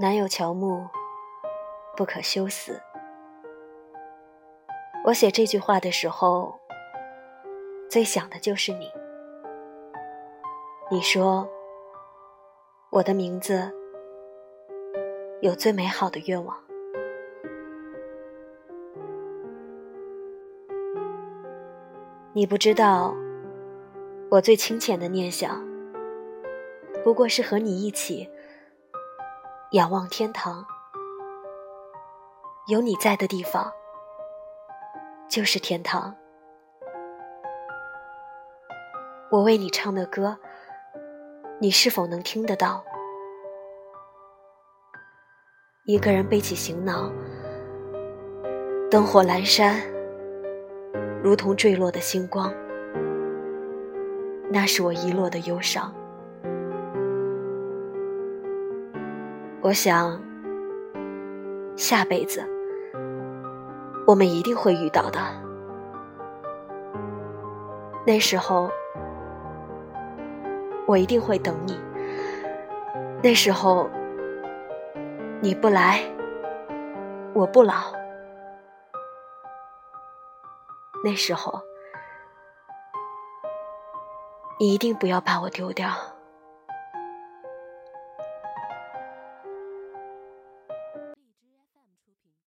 南有乔木，不可休思。我写这句话的时候，最想的就是你。你说，我的名字有最美好的愿望。你不知道，我最清浅的念想，不过是和你一起仰望天堂。有你在的地方，就是天堂。我为你唱的歌，你是否能听得到？一个人背起行囊，灯火阑珊。如同坠落的星光，那是我遗落的忧伤。我想，下辈子我们一定会遇到的。那时候，我一定会等你。那时候，你不来，我不老。那时候，你一定不要把我丢掉。